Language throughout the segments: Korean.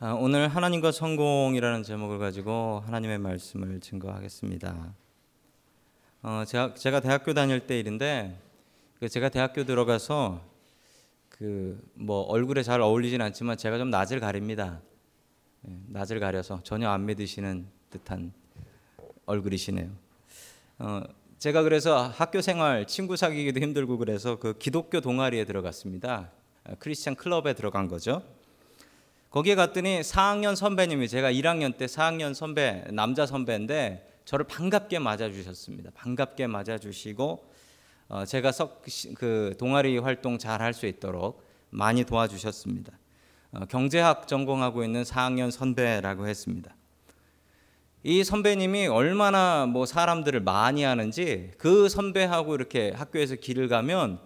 아, 오늘 하나님과 성공이라는 제목을 가지고 하나님의 말씀을 증거하겠습니다. 어, 제가, 제가 대학교 다닐 때 일인데 그 제가 대학교 들어가서 그 뭐 얼굴에 잘 어울리진 않지만 제가 좀 낯을 가립니다. 예, 낯을 가려서 전혀 안 믿으시는 듯한 얼굴이시네요. 어, 제가 그래서 학교 생활 친구 사귀기도 힘들고 그래서 그 기독교 동아리에 들어갔습니다. 아, 크리스천 클럽에 들어간 거죠. 거기에 갔더니 4학년 선배님이 제가 1학년 때 4학년 선배 남자 선배인데 저를 반갑게 맞아주셨습니다. 반갑게 맞아주시고 어, 제가 석 그 동아리 활동 잘 할 수 있도록 많이 도와주셨습니다. 어, 경제학 전공하고 있는 4학년 선배라고 했습니다. 이 선배님이 얼마나 뭐 사람들을 많이 하는지 그 선배하고 이렇게 학교에서 길을 가면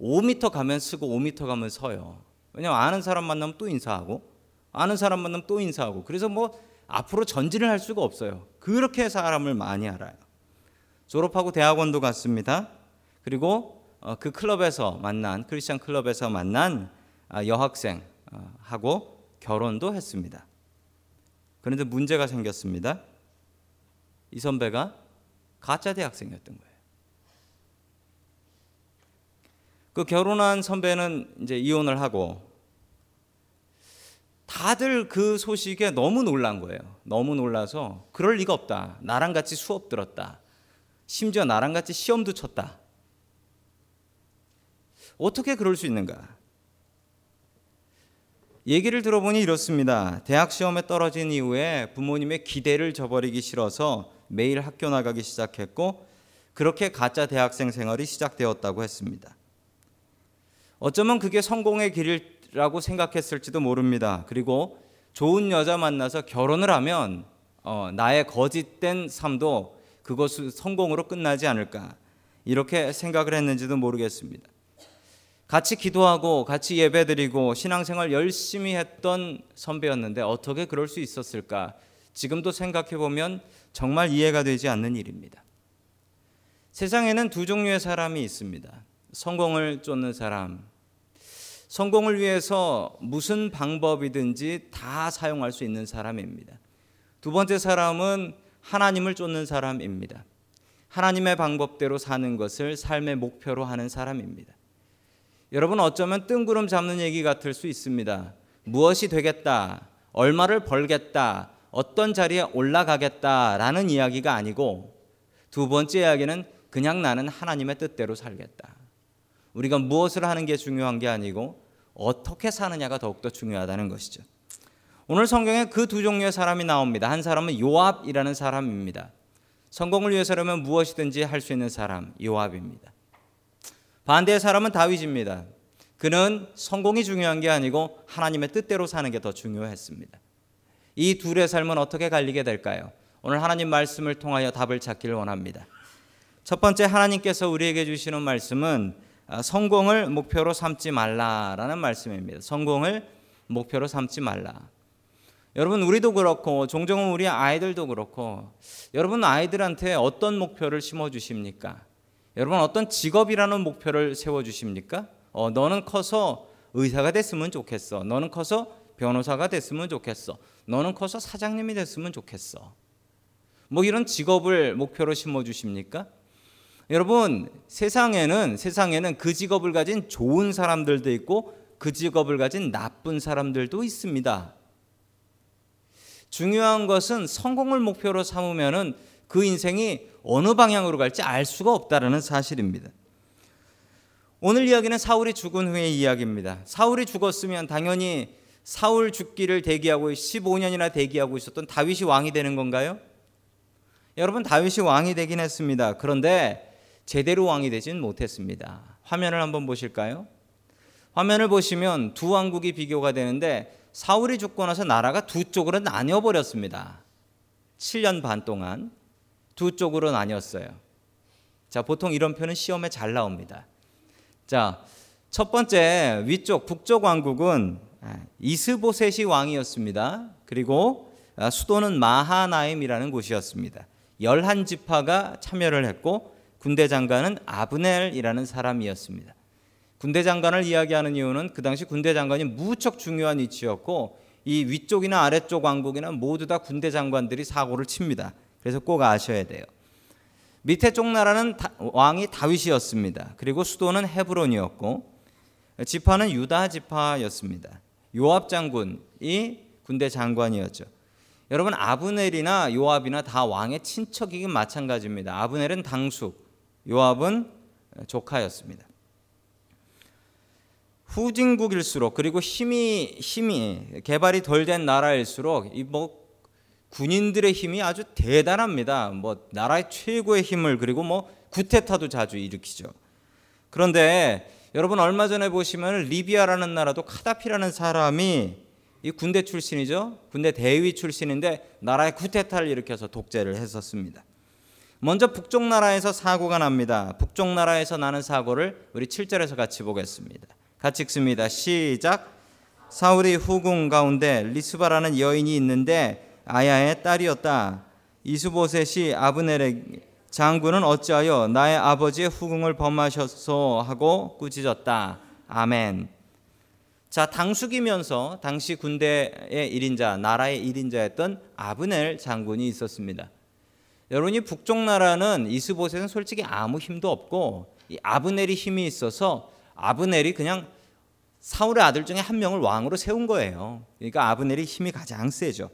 5m 가면 쓰고 5m 가면 서요. 왜냐면 아는 사람 만나면 또 인사하고 아는 사람 만나면 또 인사하고 그래서 뭐 앞으로 전진을 할 수가 없어요. 그렇게 사람을 많이 알아요. 졸업하고 대학원도 갔습니다. 그리고 어, 그 클럽에서 만난 크리스천 클럽에서 만난 아, 여학생하고 결혼도 했습니다. 그런데 문제가 생겼습니다. 이 선배가 가짜 대학생이었던 거예요. 그 결혼한 선배는 이제 이혼을 하고 다들 그 소식에 너무 놀란 거예요. 너무 놀라서 그럴 리가 없다. 나랑 같이 수업 들었다. 심지어 나랑 같이 시험도 쳤다. 어떻게 그럴 수 있는가? 얘기를 들어보니 이렇습니다. 대학 시험에 떨어진 이후에 부모님의 기대를 저버리기 싫어서 매일 학교 나가기 시작했고 그렇게 가짜 대학생 생활이 시작되었다고 했습니다. 어쩌면 그게 성공의 길일 라고 생각했을지도 모릅니다. 그리고 좋은 여자 만나서 결혼을 하면 어, 나의 거짓된 삶도 그것을 성공으로 끝나지 않을까 이렇게 생각을 했는지도 모르겠습니다. 같이 기도하고 같이 예배드리고 신앙생활 열심히 했던 선배였는데 어떻게 그럴 수 있었을까? 지금도 생각해 보면 정말 이해가 되지 않는 일입니다. 세상에는 두 종류의 사람이 있습니다. 성공을 쫓는 사람, 성공을 위해서 무슨 방법이든지 다 사용할 수 있는 사람입니다. 두 번째 사람은 하나님을 쫓는 사람입니다. 하나님의 방법대로 사는 것을 삶의 목표로 하는 사람입니다. 여러분 어쩌면 뜬구름 잡는 얘기 같을 수 있습니다. 무엇이 되겠다, 얼마를 벌겠다, 어떤 자리에 올라가겠다라는 이야기가 아니고 두 번째 이야기는 그냥 나는 하나님의 뜻대로 살겠다. 우리가 무엇을 하는 게 중요한 게 아니고 어떻게 사느냐가 더욱더 중요하다는 것이죠. 오늘 성경에 그 두 종류의 사람이 나옵니다. 한 사람은 요압이라는 사람입니다. 성공을 위해서라면 무엇이든지 할 수 있는 사람 요압입니다. 반대의 사람은 다윗입니다. 그는 성공이 중요한 게 아니고 하나님의 뜻대로 사는 게 더 중요했습니다. 이 둘의 삶은 어떻게 갈리게 될까요? 오늘 하나님 말씀을 통하여 답을 찾기를 원합니다. 첫 번째 하나님께서 우리에게 주시는 말씀은 아, 성공을 목표로 삼지 말라라는 말씀입니다. 성공을 목표로 삼지 말라. 여러분 우리도 그렇고 종종 우리 아이들도 그렇고 여러분 아이들한테 어떤 목표를 심어 주십니까? 여러분 어떤 직업이라는 목표를 세워 주십니까? 어, 너는 커서 의사가 됐으면 좋겠어. 너는 커서 변호사가 됐으면 좋겠어. 너는 커서 사장님이 됐으면 좋겠어. 뭐 이런 직업을 목표로 심어 주십니까? 여러분 세상에는 세상에는 그 직업을 가진 좋은 사람들도 있고 그 직업을 가진 나쁜 사람들도 있습니다. 중요한 것은 성공을 목표로 삼으면은 그 인생이 어느 방향으로 갈지 알 수가 없다라는 사실입니다. 오늘 이야기는 사울이 죽은 후의 이야기입니다. 사울이 죽었으면 당연히 사울 죽기를 대기하고 15년이나 대기하고 있었던 다윗이 왕이 되는 건가요? 여러분 다윗이 왕이 되긴 했습니다. 그런데 제대로 왕이 되진 못했습니다. 화면을 한번 보실까요? 화면을 보시면 두 왕국이 비교가 되는데 사울이 죽고 나서 나라가 두 쪽으로 나뉘어 버렸습니다. 7년 반 동안 두 쪽으로 나뉘었어요. 자, 보통 이런 표는 시험에 잘 나옵니다. 자, 첫 번째 위쪽 북쪽 왕국은 이스보셋이 왕이었습니다. 그리고 수도는 마하나임이라는 곳이었습니다. 열한 지파가 참여를 했고 군대 장관은 아브넬이라는 사람이었습니다. 군대 장관을 이야기하는 이유는 그 당시 군대 장관이 무척 중요한 위치였고 이 위쪽이나 아래쪽 왕국이나 모두 다 군대 장관들이 사고를 칩니다. 그래서 꼭 아셔야 돼요. 밑에 쪽 나라는 다, 왕이 다윗이었습니다. 그리고 수도는 헤브론이었고 지파는 유다 지파였습니다. 요압 장군이 군대 장관이었죠. 여러분 아브넬이나 요압이나 다 왕의 친척이긴 마찬가지입니다. 아브넬은 당숙, 요압은 조카였습니다. 후진국일수록 그리고 힘이 힘이 개발이 덜 된 나라일수록 이 뭐 군인들의 힘이 아주 대단합니다. 뭐 나라의 최고의 힘을 그리고 뭐 구테타도 자주 일으키죠. 그런데 여러분 얼마 전에 보시면 리비아라는 나라도 카다피라는 사람이 이 군대 출신이죠. 군대 대위 출신인데 나라의 쿠데타를 일으켜서 독재를 했었습니다. 먼저 북쪽 나라에서 사고가 납니다. 북쪽 나라에서 나는 사고를 우리 7절에서 같이 보겠습니다. 같이 읽습니다. 시작. 사울이 후궁 가운데 리스바라는 여인이 있는데 아야의 딸이었다. 이수보셋이 아브넬에게 장군은 어찌하여 나의 아버지의 후궁을 범하셨소 하고 꾸짖었다. 아멘. 자, 당숙이면서 당시 군대의 1인자, 나라의 1인자였던 아브넬 장군이 있었습니다. 여러분이 북쪽 나라는 이스보셋은 솔직히 아무 힘도 없고 이 아브넬이 힘이 있어서 아브넬이 그냥 사울의 아들 중에 한 명을 왕으로 세운 거예요. 그러니까 아브넬이 힘이 가장 세죠.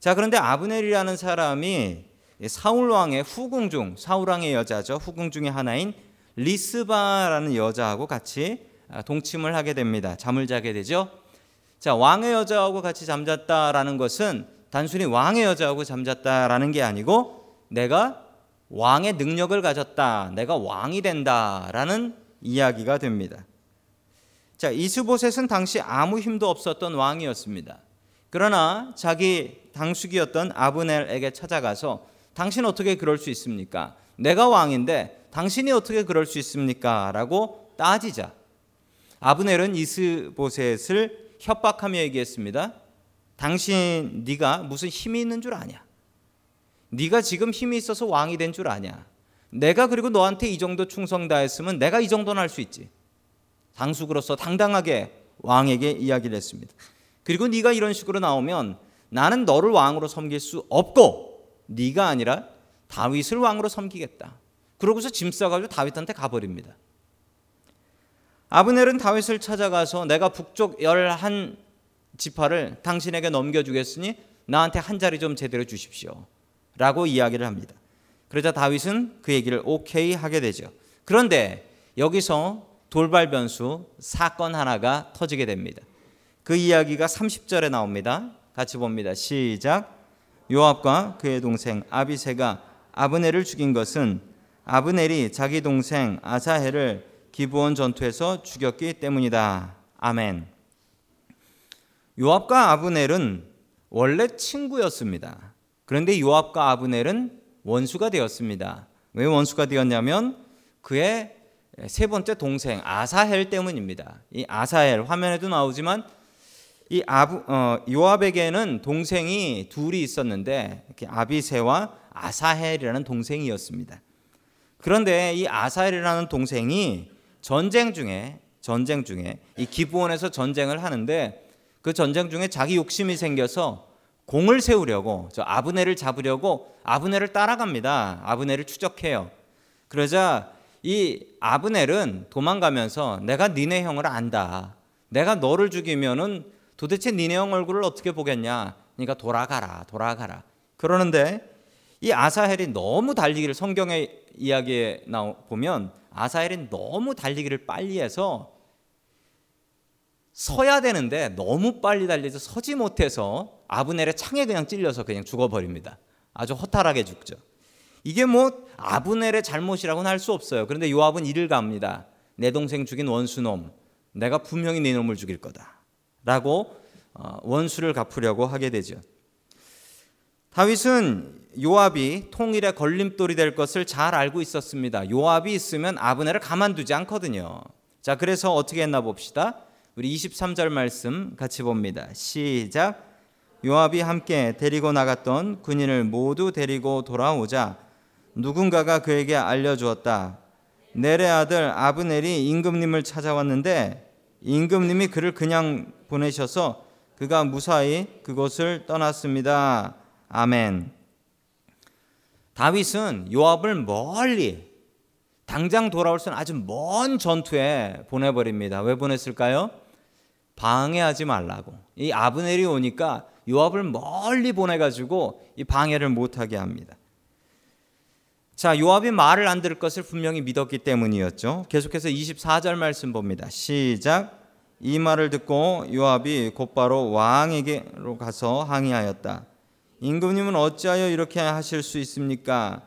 자, 그런데 아브넬이라는 사람이 사울 왕의 후궁 중 사울 왕의 여자죠. 후궁 중의 하나인 리스바라는 여자하고 같이 아, 동침을 하게 됩니다. 잠을 자게 되죠. 자, 왕의 여자하고 같이 잠잤다라는 것은 단순히 왕의 여자하고 잠잤다라는 게 아니고 내가 왕의 능력을 가졌다. 내가 왕이 된다라는 이야기가 됩니다. 자, 이스보셋은 당시 아무 힘도 없었던 왕이었습니다. 그러나 자기 당숙이었던 아브넬에게 찾아가서 당신 어떻게 그럴 수 있습니까? 내가 왕인데 당신이 어떻게 그럴 수 있습니까? 라고 따지자. 아브넬은 이스보셋을 협박하며 얘기했습니다. 당신 네가 무슨 힘이 있는 줄 아냐? 네가 지금 힘이 있어서 왕이 된 줄 아냐? 내가 그리고 너한테 이 정도 충성 다했으면 내가 이 정도는 할 수 있지. 당숙으로서 당당하게 왕에게 이야기를 했습니다. 그리고 네가 이런 식으로 나오면 나는 너를 왕으로 섬길 수 없고 네가 아니라 다윗을 왕으로 섬기겠다. 그러고서 짐 싸가지고 다윗한테 가버립니다. 아브넬은 다윗을 찾아가서 내가 북쪽 열한 지파를 당신에게 넘겨주겠으니 나한테 한 자리 좀 제대로 주십시오. 라고 이야기를 합니다. 그러자 다윗은 그 얘기를 오케이 하게 되죠. 그런데 여기서 돌발 변수 사건 하나가 터지게 됩니다. 그 이야기가 30절에 나옵니다. 같이 봅니다. 시작. 요압과 그의 동생 아비세가 아브넬을 죽인 것은 아브넬이 자기 동생 아사헬을 기브온 전투에서 죽였기 때문이다. 아멘. 요압과 아브넬은 원래 친구였습니다. 그런데 요압과 아브넬은 원수가 되었습니다. 왜 원수가 되었냐면 그의 세 번째 동생 아사헬 때문입니다. 이 아사헬 화면에도 나오지만 이 아부, 어, 요압에게는 동생이 둘이 있었는데 아비세와 아사헬이라는 동생이었습니다. 그런데 이 아사헬이라는 동생이 전쟁 중에 전쟁 중에 이 기브온에서 전쟁을 하는데 그 전쟁 중에 자기 욕심이 생겨서 공을 세우려고 저 아브네를 잡으려고 아브네를 따라갑니다. 아브네를 추적해요. 그러자 이 아브넬은 도망가면서 내가 니네 형을 안다. 내가 너를 죽이면은 도대체 니네 형 얼굴을 어떻게 보겠냐? 그러니까 돌아가라, 돌아가라. 그러는데 이 아사헬이 너무 달리기를 성경의 이야기에 보면 아사엘이 너무 달리기를 빨리 해서 서야 되는데 너무 빨리 달려서 서지 못해서 아브넬의 창에 그냥 찔려서 그냥 죽어버립니다. 아주 허탈하게 죽죠. 이게 뭐 아브넬의 잘못이라고는 할 수 없어요. 그런데 요압은 이를 갑니다. 내 동생 죽인 원수놈, 내가 분명히 네 놈을 죽일 거다. 라고 어, 원수를 갚으려고 하게 되죠. 다윗은 요압이 통일의 걸림돌이 될 것을 잘 알고 있었습니다. 요압이 있으면 아브넬을 가만두지 않거든요. 자, 그래서 어떻게 했나 봅시다. 우리 23절 말씀 같이 봅니다. 시작. 요압이 함께 데리고 나갔던 군인을 모두 데리고 돌아오자 누군가가 그에게 알려주었다. 넬의 아들 아브넬이 임금님을 찾아왔는데 임금님이 그를 그냥 보내셔서 그가 무사히 그곳을 떠났습니다. 아멘. 다윗은 요압을 멀리 당장 돌아올 수는 아주 먼 전투에 보내버립니다. 왜 보냈을까요? 방해하지 말라고. 이 아브넬이 오니까 요압을 멀리 보내가지고 이 방해를 못하게 합니다. 자, 요압이 말을 안 들을 것을 분명히 믿었기 때문이었죠. 계속해서 24절 말씀 봅니다. 시작. 이 말을 듣고 요압이 곧바로 왕에게로 가서 항의하였다. 임금님은 어찌하여 이렇게 하실 수 있습니까?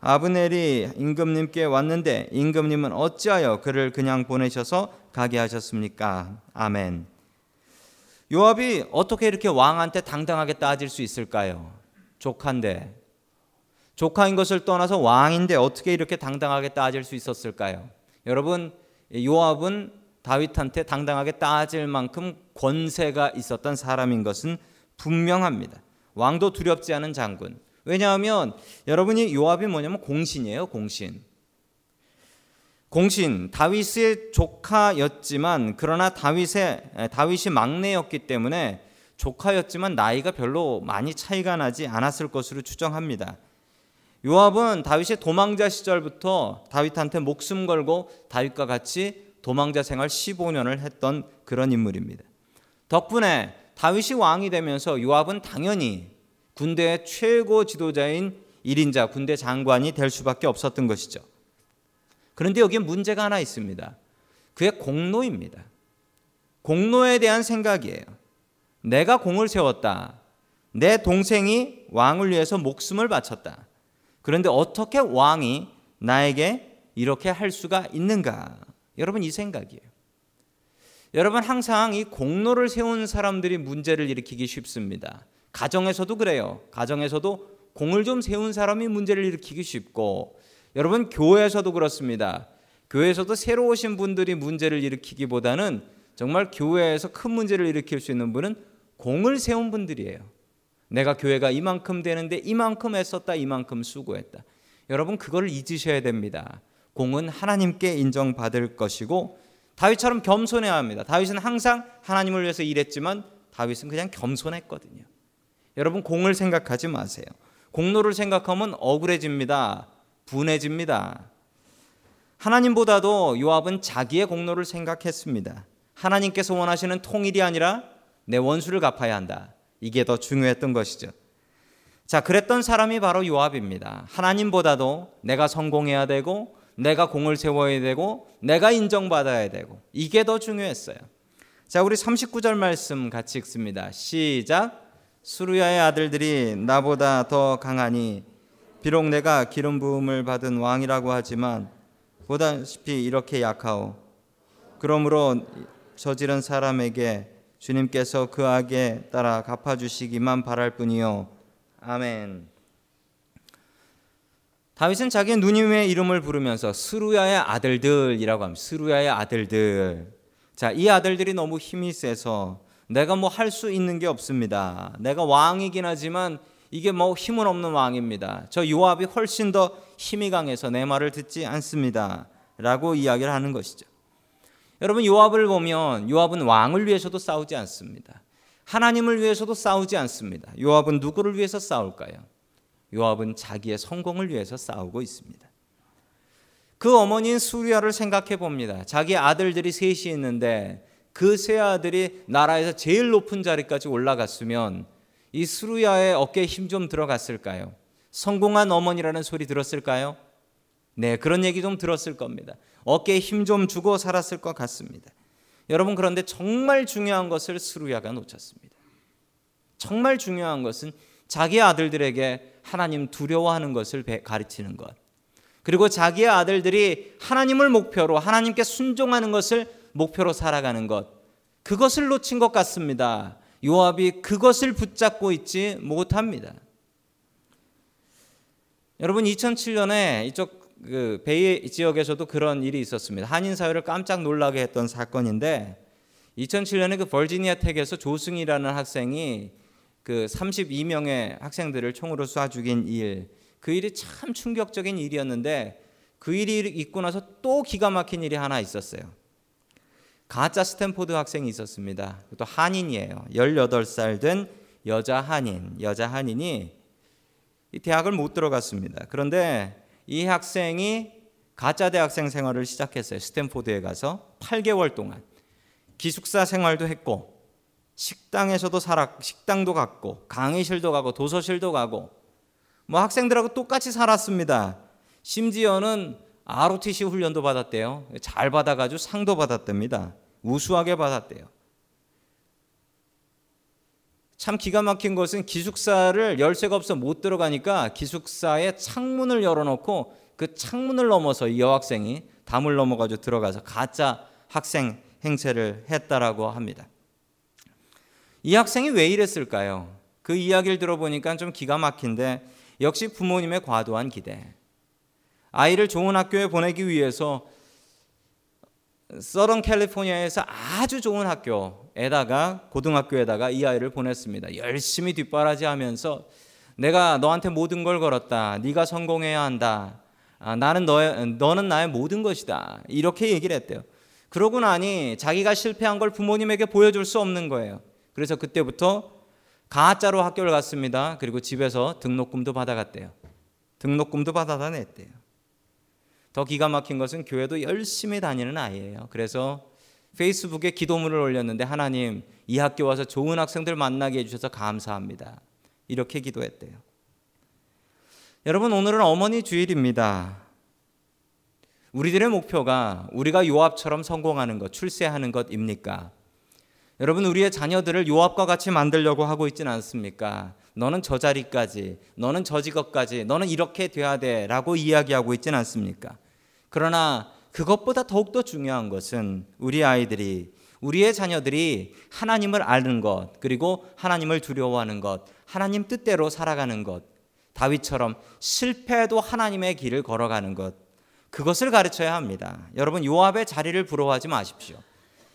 아브넬이 임금님께 왔는데 임금님은 어찌하여 그를 그냥 보내셔서 가게 하셨습니까? 아멘. 요압이 어떻게 이렇게 왕한테 당당하게 따질 수 있을까요? 조카인데 조카인 것을 떠나서 왕인데 어떻게 이렇게 당당하게 따질 수 있었을까요? 여러분 요압은 다윗한테 당당하게 따질 만큼 권세가 있었던 사람인 것은 분명합니다. 왕도 두렵지 않은 장군. 왜냐하면 여러분이 요압이 뭐냐면 공신이에요, 공신. 공신 다윗의 조카였지만 그러나 다윗의 다윗이 막내였기 때문에 조카였지만 나이가 별로 많이 차이가 나지 않았을 것으로 추정합니다. 요압은 다윗의 도망자 시절부터 다윗한테 목숨 걸고 다윗과 같이 도망자 생활 15년을 했던 그런 인물입니다. 덕분에 다윗이 왕이 되면서 요압은 당연히 군대의 최고 지도자인 1인자 군대 장관이 될 수밖에 없었던 것이죠. 그런데 여기에 문제가 하나 있습니다. 그의 공로입니다. 공로에 대한 생각이에요. 내가 공을 세웠다. 내 동생이 왕을 위해서 목숨을 바쳤다. 그런데 어떻게 왕이 나에게 이렇게 할 수가 있는가? 여러분 이 생각이에요. 여러분 항상 이 공로를 세운 사람들이 문제를 일으키기 쉽습니다. 가정에서도 그래요. 가정에서도 공을 좀 세운 사람이 문제를 일으키기 쉽고 여러분 교회에서도 그렇습니다. 교회에서도 새로 오신 분들이 문제를 일으키기보다는 정말 교회에서 큰 문제를 일으킬 수 있는 분은 공을 세운 분들이에요. 내가 교회가 이만큼 되는데 이만큼 애썼다, 이만큼 수고했다. 여러분 그걸 잊으셔야 됩니다. 공은 하나님께 인정받을 것이고 다윗처럼 겸손해야 합니다. 다윗은 항상 하나님을 위해서 일했지만 다윗은 그냥 겸손했거든요. 여러분 공을 생각하지 마세요. 공로를 생각하면 억울해집니다. 분해집니다. 하나님보다도 요압은 자기의 공로를 생각했습니다. 하나님께서 원하시는 통일이 아니라 내 원수를 갚아야 한다. 이게 더 중요했던 것이죠. 자, 그랬던 사람이 바로 요압입니다. 하나님보다도 내가 성공해야 되고 내가 공을 세워야 되고 내가 인정받아야 되고 이게 더 중요했어요. 자, 우리 39절 말씀 같이 읽습니다. 시작. 수루야의 아들들이 나보다 더 강하니 비록 내가 기름 부음을 받은 왕이라고 하지만 보다시피 이렇게 약하오. 그러므로 저지른 사람에게 주님께서 그 악에 따라 갚아 주시기만 바랄 뿐이요. 아멘. 다윗은 자기 누님의 이름을 부르면서 스루야의 아들들이라고 합니다. 스루야의 아들들. 자, 이 아들들이 너무 힘이 세서 내가 뭐 할 수 있는 게 없습니다. 내가 왕이긴 하지만 이게 뭐 힘은 없는 왕입니다. 저 요압이 훨씬 더 힘이 강해서 내 말을 듣지 않습니다. 라고 이야기를 하는 것이죠. 여러분 요압을 보면 요압은 왕을 위해서도 싸우지 않습니다. 하나님을 위해서도 싸우지 않습니다. 요압은 누구를 위해서 싸울까요? 요압은 자기의 성공을 위해서 싸우고 있습니다. 그 어머니인 수리아를 생각해 봅니다. 자기 아들들이 셋이 있는데 그 세 아들이 나라에서 제일 높은 자리까지 올라갔으면 이 수루야의 어깨에 힘 좀 들어갔을까요? 성공한 어머니라는 소리 들었을까요? 네, 그런 얘기 좀 들었을 겁니다. 어깨에 힘 좀 주고 살았을 것 같습니다. 여러분 그런데 정말 중요한 것을 수루야가 놓쳤습니다. 정말 중요한 것은 자기 아들들에게 하나님 두려워하는 것을 가르치는 것. 그리고 자기의 아들들이 하나님을 목표로 하나님께 순종하는 것을 목표로 살아가는 것. 그것을 놓친 것 같습니다. 요압이 그것을 붙잡고 있지 못합니다. 여러분 2007년에 이쪽 그 베이 지역에서도 그런 일이 있었습니다. 한인 사회를 깜짝 놀라게 했던 사건인데 2007년에 그 Virginia Tech에서 조승희라는 학생이 그 32명의 학생들을 총으로 쏴 죽인 일. 그 일이 참 충격적인 일이었는데 그 일이 있고 나서 또 기가 막힌 일이 하나 있었어요. 가짜 스탠포드 학생이 있었습니다. 또 한인이에요. 18살 된 여자 한인, 여자 한인이 대학을 못 들어갔습니다. 그런데 이 학생이 가짜 대학생 생활을 시작했어요. 스탠포드에 가서 8개월 동안 기숙사 생활도 했고 식당에서도 살았 식당도 갔고 강의실도 가고 도서실도 가고 뭐 학생들하고 똑같이 살았습니다. 심지어는 ROTC 훈련도 받았대요. 잘 받아가지고 상도 받았답니다. 우수하게 받았대요. 참 기가 막힌 것은 기숙사를 열쇠가 없어 못 들어가니까 기숙사에 창문을 열어놓고 그 창문을 넘어서 이 여학생이 담을 넘어가지고 들어가서 가짜 학생 행세를 했다라고 합니다. 이 학생이 왜 이랬을까요? 그 이야기를 들어보니까 좀 기가 막힌데 역시 부모님의 과도한 기대. 아이를 좋은 학교에 보내기 위해서 서던 캘리포니아에서 아주 좋은 학교에다가 고등학교에다가 이 아이를 보냈습니다. 열심히 뒷바라지하면서 내가 너한테 모든 걸 걸었다. 네가 성공해야 한다. 아, 나는 너의 너는 나의 모든 것이다. 이렇게 얘기를 했대요. 그러고 나니 자기가 실패한 걸 부모님에게 보여줄 수 없는 거예요. 그래서 그때부터 가짜로 학교를 갔습니다. 그리고 집에서 등록금도 받아갔대요. 등록금도 받아다 냈대요. 더 기가 막힌 것은 교회도 열심히 다니는 아이예요. 그래서 페이스북에 기도문을 올렸는데 하나님 이 학교 와서 좋은 학생들 만나게 해주셔서 감사합니다. 이렇게 기도했대요. 여러분 오늘은 어머니 주일입니다. 우리들의 목표가 우리가 요압처럼 성공하는 것, 출세하는 것입니까? 여러분 우리의 자녀들을 요압과 같이 만들려고 하고 있지는 않습니까? 너는 저 자리까지, 너는 저 직업까지, 너는 이렇게 돼야 돼라고 이야기하고 있지는 않습니까? 그러나 그것보다 더욱더 중요한 것은 우리 아이들이 우리의 자녀들이 하나님을 아는 것, 그리고 하나님을 두려워하는 것, 하나님 뜻대로 살아가는 것, 다윗처럼 실패도 하나님의 길을 걸어가는 것, 그것을 가르쳐야 합니다. 여러분, 요압의 자리를 부러워하지 마십시오.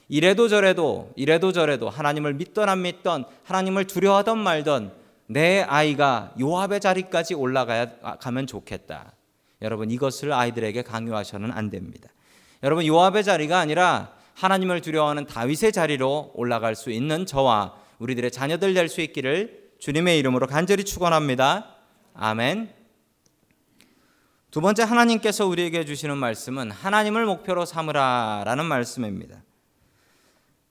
이래도 저래도, 이래도 저래도 하나님을 믿던 안 믿던, 하나님을 두려워하던 말던 내 아이가 요압의 자리까지 올라가야 가면 좋겠다. 여러분 이것을 아이들에게 강요하셔는 안 됩니다. 여러분 요압의 자리가 아니라 하나님을 두려워하는 다윗의 자리로 올라갈 수 있는 저와 우리들의 자녀들 될 수 있기를 주님의 이름으로 간절히 축원합니다. 아멘. 두 번째 하나님께서 우리에게 주시는 말씀은 하나님을 목표로 삼으라라는 말씀입니다.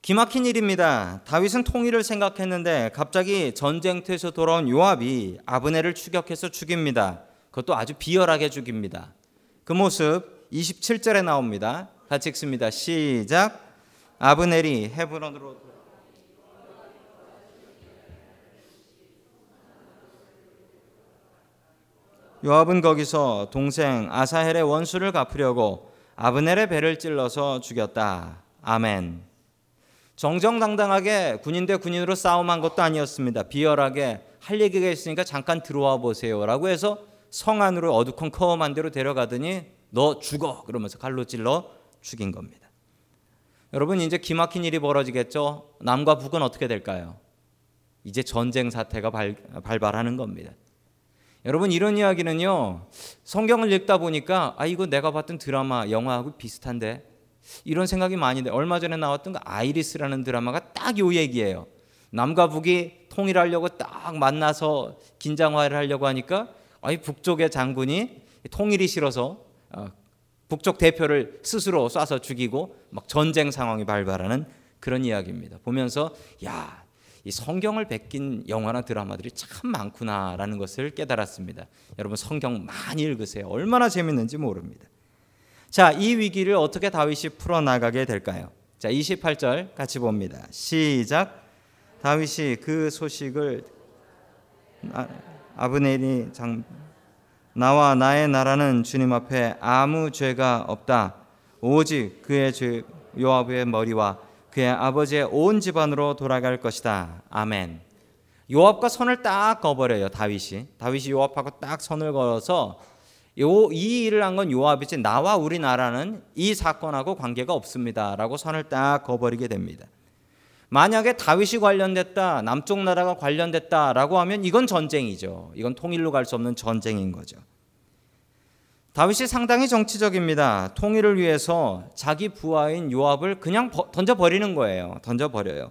기막힌 일입니다. 다윗은 통일을 생각했는데 갑자기 전쟁터에서 돌아온 요압이 아브네를 추격해서 죽입니다. 그것도 아주 비열하게 죽입니다. 그 모습 27절에 나옵니다. 같이 읽습니다. 시작. 아브넬이 헤브론으로 요압은 거기서 동생 아사헬의 원수를 갚으려고 아브넬의 배를 찔러서 죽였다. 아멘. 정정당당하게 군인 대 군인으로 싸움한 것도 아니었습니다. 비열하게 할 얘기가 있으니까 잠깐 들어와 보세요라고 해서 성 안으로 어두컴컴한 데로 데려가더니 너 죽어 그러면서 칼로 찔러 죽인 겁니다. 여러분 이제 기막힌 일이 벌어지겠죠. 남과 북은 어떻게 될까요? 이제 전쟁 사태가 발, 발발하는 겁니다. 여러분 이런 이야기는요 성경을 읽다 보니까 아 이거 내가 봤던 드라마 영화하고 비슷한데 이런 생각이 많이 돼 얼마 전에 나왔던 그 아이리스라는 드라마가 딱 요 얘기예요 남과 북이 통일하려고 딱 만나서 긴장화를 하려고 하니까 아이 북쪽의 장군이 통일이 싫어서 어, 북쪽 대표를 스스로 쏴서 죽이고 막 전쟁 상황이 발발하는 그런 이야기입니다. 보면서 야, 이 성경을 베낀 영화나 드라마들이 참 많구나라는 것을 깨달았습니다. 여러분 성경 많이 읽으세요. 얼마나 재밌는지 모릅니다. 자, 이 위기를 어떻게 다윗이 풀어 나가게 될까요? 자, 28절 같이 봅니다. 시작. 다윗이 그 소식을 아, 아브넬이 장 나와 나의 나라는 주님 앞에 아무 죄가 없다. 오직 그의 죄 요압의 머리와 그의 아버지의 온 집안으로 돌아갈 것이다. 아멘. 요압과 선을 딱 거버려요. 다윗이. 다윗이 요압하고 딱 선을 걸어서 요, 이 일을 한 건 요압이지 나와 우리나라는 이 사건하고 관계가 없습니다라고 선을 딱 거버리게 됩니다. 만약에 다윗이 관련됐다, 남쪽 나라가 관련됐다라고 하면 이건 전쟁이죠. 이건 통일로 갈 수 없는 전쟁인 거죠. 다윗이 상당히 정치적입니다. 통일을 위해서 자기 부하인 요압을 그냥 던져 버리는 거예요. 던져 버려요.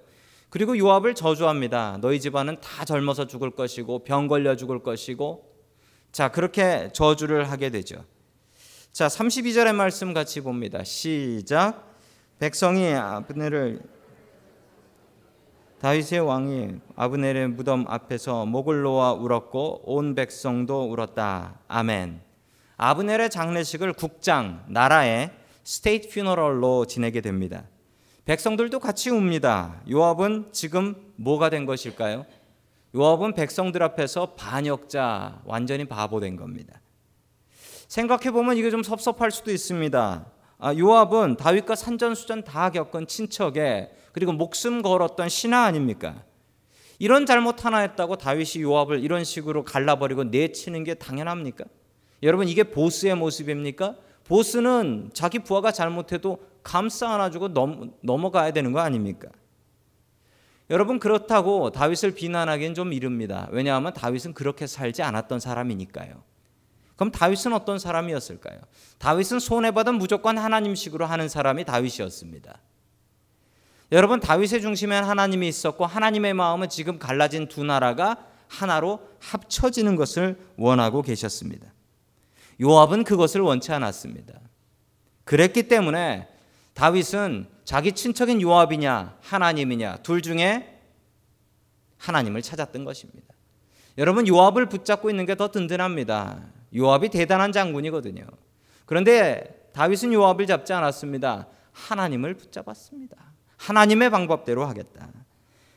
그리고 요압을 저주합니다. 너희 집안은 다 젊어서 죽을 것이고 병 걸려 죽을 것이고 자, 그렇게 저주를 하게 되죠. 자, 32절의 말씀 같이 봅니다. 시작. 백성이 아브넬을 다윗의 왕이 아브넬의 무덤 앞에서 목을 놓아 울었고 온 백성도 울었다. 아멘. 아브넬의 장례식을 국장 나라의 state funeral로 지내게 됩니다. 백성들도 같이 웁니다. 요압은 지금 뭐가 된 것일까요? 요압은 백성들 앞에서 반역자, 완전히 바보 된 겁니다. 생각해 보면 이게 좀 섭섭할 수도 있습니다. 아, 요압은 다윗과 산전수전 다 겪은 친척에 그리고 목숨 걸었던 신하 아닙니까? 이런 잘못 하나 했다고 다윗이 요압을 이런 식으로 갈라버리고 내치는 게 당연합니까? 여러분 이게 보스의 모습입니까? 보스는 자기 부하가 잘못해도 감싸 안아주고 넘, 넘어가야 되는 거 아닙니까? 여러분 그렇다고 다윗을 비난하기엔 좀 이릅니다. 왜냐하면 다윗은 그렇게 살지 않았던 사람이니까요. 그럼 다윗은 어떤 사람이었을까요? 다윗은 손해받은 무조건 하나님식으로 하는 사람이 다윗이었습니다. 여러분 다윗의 중심엔 하나님이 있었고 하나님의 마음은 지금 갈라진 두 나라가 하나로 합쳐지는 것을 원하고 계셨습니다. 요압은 그것을 원치 않았습니다. 그랬기 때문에 다윗은 자기 친척인 요압이냐 하나님이냐 둘 중에 하나님을 찾았던 것입니다. 여러분 요압을 붙잡고 있는 게 더 든든합니다. 요압이 대단한 장군이거든요. 그런데 다윗은 요압을 잡지 않았습니다. 하나님을 붙잡았습니다. 하나님의 방법대로 하겠다.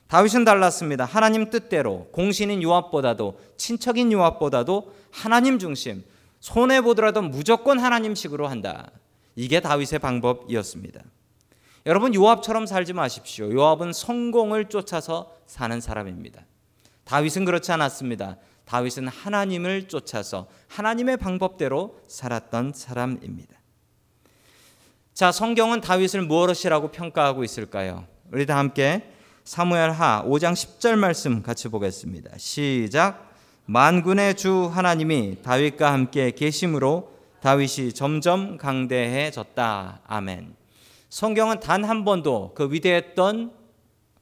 다윗은 달랐습니다. 하나님 뜻대로 공신인 요압보다도 친척인 요압보다도 하나님 중심 손해 보더라도 무조건 하나님식으로 한다. 이게 다윗의 방법이었습니다. 여러분 요압처럼 살지 마십시오. 요압은 성공을 쫓아서 사는 사람입니다. 다윗은 그렇지 않았습니다. 다윗은 하나님을 쫓아서 하나님의 방법대로 살았던 사람입니다. 자, 성경은 다윗을 무엇이라고 평가하고 있을까요? 우리 다 함께 사무엘하 5장 10절 말씀 같이 보겠습니다. 시작. 만군의 주 하나님이 다윗과 함께 계심으로 다윗이 점점 강대해졌다. 아멘. 성경은 단 한 번도 그 위대했던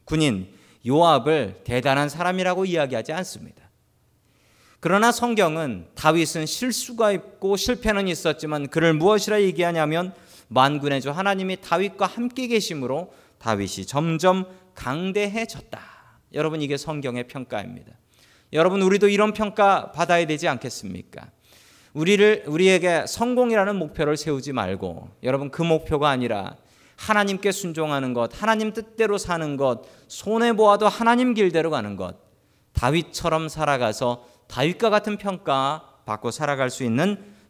군인 요압을 대단한 사람이라고 이야기하지 않습니다. 그러나 성경은 다윗은 실수가 있고 실패는 있었지만 그를 무엇이라 얘기하냐면 만군의 주 하나님이 다윗과 함께 계심으로 다윗이 점점 강대해졌다. 여러분 이게 성경의 평가입니다. 여러분 우리도 이런 평가 받아야 되지 않겠습니까? 우리를 우리에게 성공이라는 목표를 세우지 말고 여러분 그 목표가 아니라 하나님께 순종하는 것, 하나님 뜻대로 사는 것, 손해 보아도 하나님 길대로 가는 것. 다윗처럼 살아가서 다윗과 같은 평가 받고 살아갈 수 있는